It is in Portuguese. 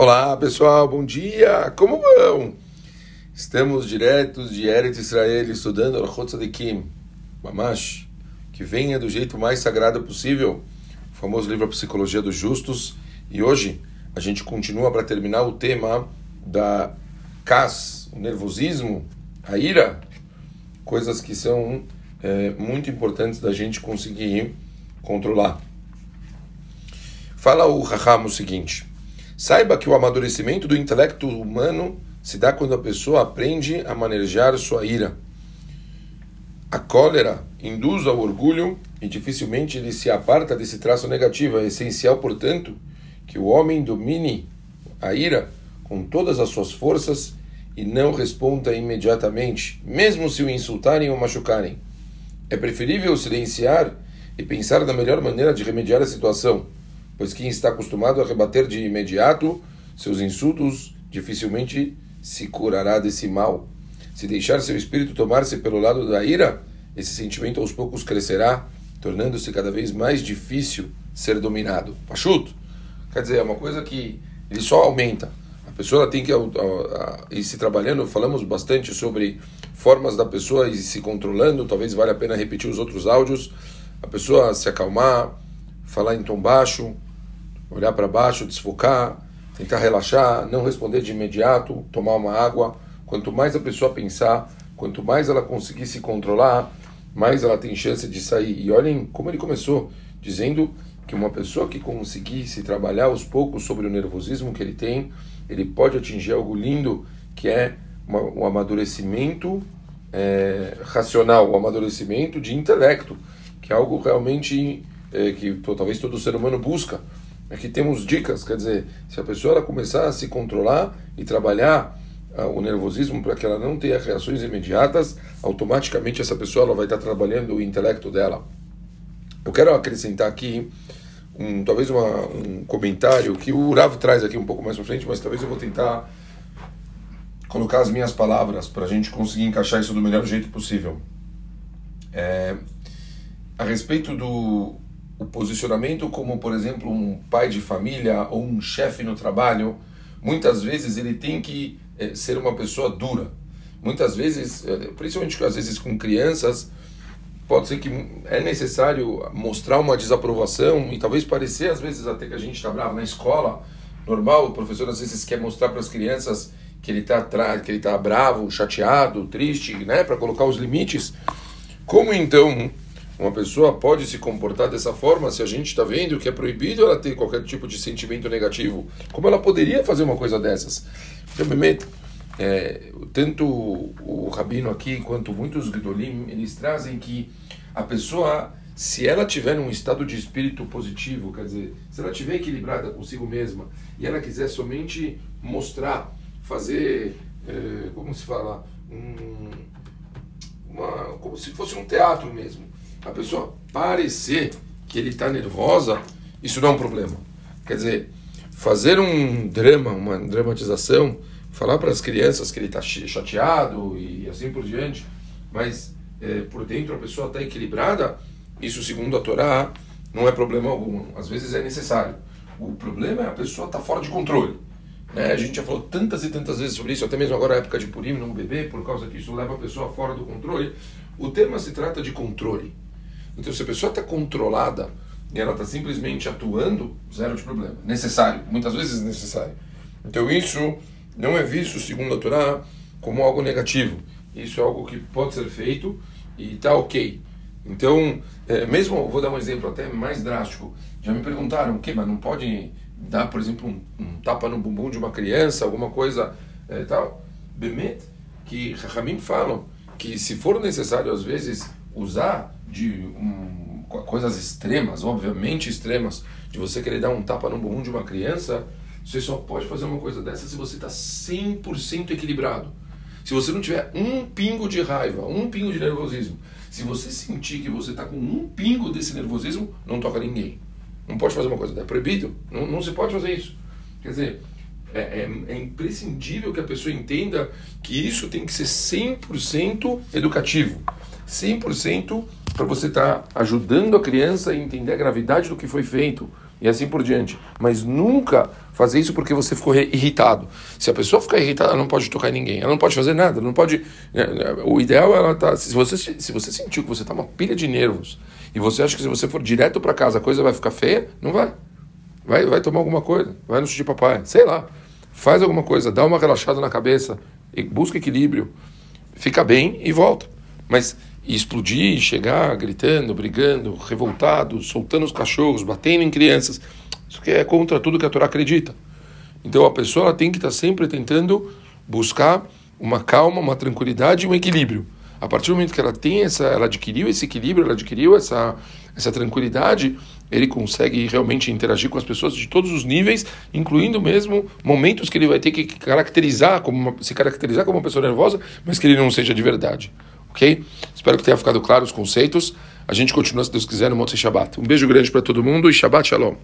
Olá pessoal, bom dia! Como vão? Estamos diretos de Eretz Israel estudando Orchot Tzadikim, Mamash, que venha do jeito mais sagrado possível, o famoso livro A Psicologia dos Justos. E hoje a gente continua para terminar o tema da CAS, o nervosismo, a ira, coisas que são é, muito importantes da gente conseguir controlar. Fala o Raham o seguinte. Saiba que o amadurecimento do intelecto humano se dá quando a pessoa aprende a manejar sua ira. A cólera induz ao orgulho e dificilmente ele se aparta desse traço negativo. É essencial, portanto, que o homem domine a ira com todas as suas forças e não responda imediatamente, mesmo se o insultarem ou machucarem. É preferível silenciar e pensar na melhor maneira de remediar a situação pois quem está acostumado a rebater de imediato seus insultos dificilmente se curará desse mal. Se deixar seu espírito tomar-se pelo lado da ira, esse sentimento aos poucos crescerá, tornando-se cada vez mais difícil ser dominado. Pachuto, quer dizer, é uma coisa que ele só aumenta. A pessoa tem que ir se trabalhando, falamos bastante sobre formas da pessoa ir se controlando, talvez valha a pena repetir os outros áudios. A pessoa se acalmar, falar em tom baixo, olhar para baixo, desfocar, tentar relaxar, não responder de imediato, tomar uma água. Quanto mais a pessoa pensar, quanto mais ela conseguir se controlar, mais ela tem chance de sair. E olhem como ele começou, dizendo que uma pessoa que conseguisse trabalhar aos poucos sobre o nervosismo que ele tem, ele pode atingir algo lindo, que é uma, um amadurecimento é, racional, um amadurecimento de intelecto, que é algo realmente é, que talvez todo ser humano busca. Aqui temos dicas, quer dizer, se a pessoa começar a se controlar e trabalhar uh, o nervosismo para que ela não tenha reações imediatas, automaticamente essa pessoa ela vai estar trabalhando o intelecto dela. Eu quero acrescentar aqui um, talvez uma, um comentário que o Rav traz aqui um pouco mais para frente, mas talvez eu vou tentar colocar as minhas palavras para a gente conseguir encaixar isso do melhor jeito possível. É, a respeito do o posicionamento como, por exemplo, um pai de família ou um chefe no trabalho, muitas vezes ele tem que é, ser uma pessoa dura. Muitas vezes, é, principalmente às vezes com crianças, pode ser que é necessário mostrar uma desaprovação e talvez parecer às vezes até que a gente está bravo na escola. Normal, o professor às vezes quer mostrar para as crianças que ele está que ele tá bravo, chateado, triste, né, para colocar os limites. Como então uma pessoa pode se comportar dessa forma se a gente está vendo que é proibido ela ter qualquer tipo de sentimento negativo? Como ela poderia fazer uma coisa dessas? Realmente, é, tanto o Rabino aqui quanto muitos Gedolim, eles trazem que a pessoa, se ela tiver um estado de espírito positivo, quer dizer, se ela estiver equilibrada consigo mesma e ela quiser somente mostrar, fazer, é, como se fala, um, uma, como se fosse um teatro mesmo a pessoa parecer que ele está nervosa, isso não é um problema. Quer dizer, fazer um drama, uma dramatização, falar para as crianças que ele está chateado e assim por diante, mas é, por dentro a pessoa está equilibrada, isso segundo a Torá não é problema algum. Às vezes é necessário. O problema é a pessoa estar tá fora de controle. Né? A gente já falou tantas e tantas vezes sobre isso, até mesmo agora na época de Purim, num bebê, por causa que isso leva a pessoa fora do controle. O tema se trata de controle. Então, se a pessoa está controlada e ela está simplesmente atuando, zero de problema. Necessário, muitas vezes necessário. Então, isso não é visto, segundo a Torá, como algo negativo. Isso é algo que pode ser feito e está ok. Então, é, mesmo, vou dar um exemplo até mais drástico. Já me perguntaram, o que, mas não pode dar, por exemplo, um, um, tapa no bumbum de uma criança, alguma coisa é, tal? Bemet, que Rahamim falam que se for necessário, às vezes, usar de um, coisas extremas, obviamente extremas, de você querer dar um tapa no bumbum de uma criança, você só pode fazer uma coisa dessa se você está 100% equilibrado. Se você não tiver um pingo de raiva, um pingo de nervosismo, se você sentir que você está com um pingo desse nervosismo, não toca ninguém. Não pode fazer uma coisa. É proibido. Não, não se pode fazer isso. Quer dizer, é, é, é, imprescindível que a pessoa entenda que isso tem que ser 100% educativo. 100% para você estar tá ajudando a criança a entender a gravidade do que foi feito. e assim por diante. Mas nunca fazer isso porque você ficou irritado. Se a pessoa ficar irritada, ela não pode tocar ninguém, ela não pode fazer nada, não pode. Né, né, o ideal é ela tá. Se você, se você sentiu que você está uma pilha de nervos e você acha que se você for direto para casa a coisa vai ficar feia, não vai. Vai, vai tomar alguma coisa, vai no de papai, sei lá. Faz alguma coisa, dá uma relaxada na cabeça, busca equilíbrio, fica bem e volta. Mas explodir, chegar gritando, brigando, revoltado, soltando os cachorros, batendo em crianças, isso que é contra tudo que a Torá acredita. Então a pessoa tem que estar sempre tentando buscar uma calma, uma tranquilidade e um equilíbrio. A partir do momento que ela tem essa, ela adquiriu esse equilíbrio, ela adquiriu essa, essa tranquilidade, ele consegue realmente interagir com as pessoas de todos os níveis, incluindo mesmo momentos que ele vai ter que caracterizar como uma, se caracterizar como uma pessoa nervosa, mas que ele não seja de verdade. Ok? Espero que tenha ficado claro os conceitos. A gente continua, se Deus quiser, no Monte Shabbat. Um beijo grande para todo mundo e Shabbat Shalom.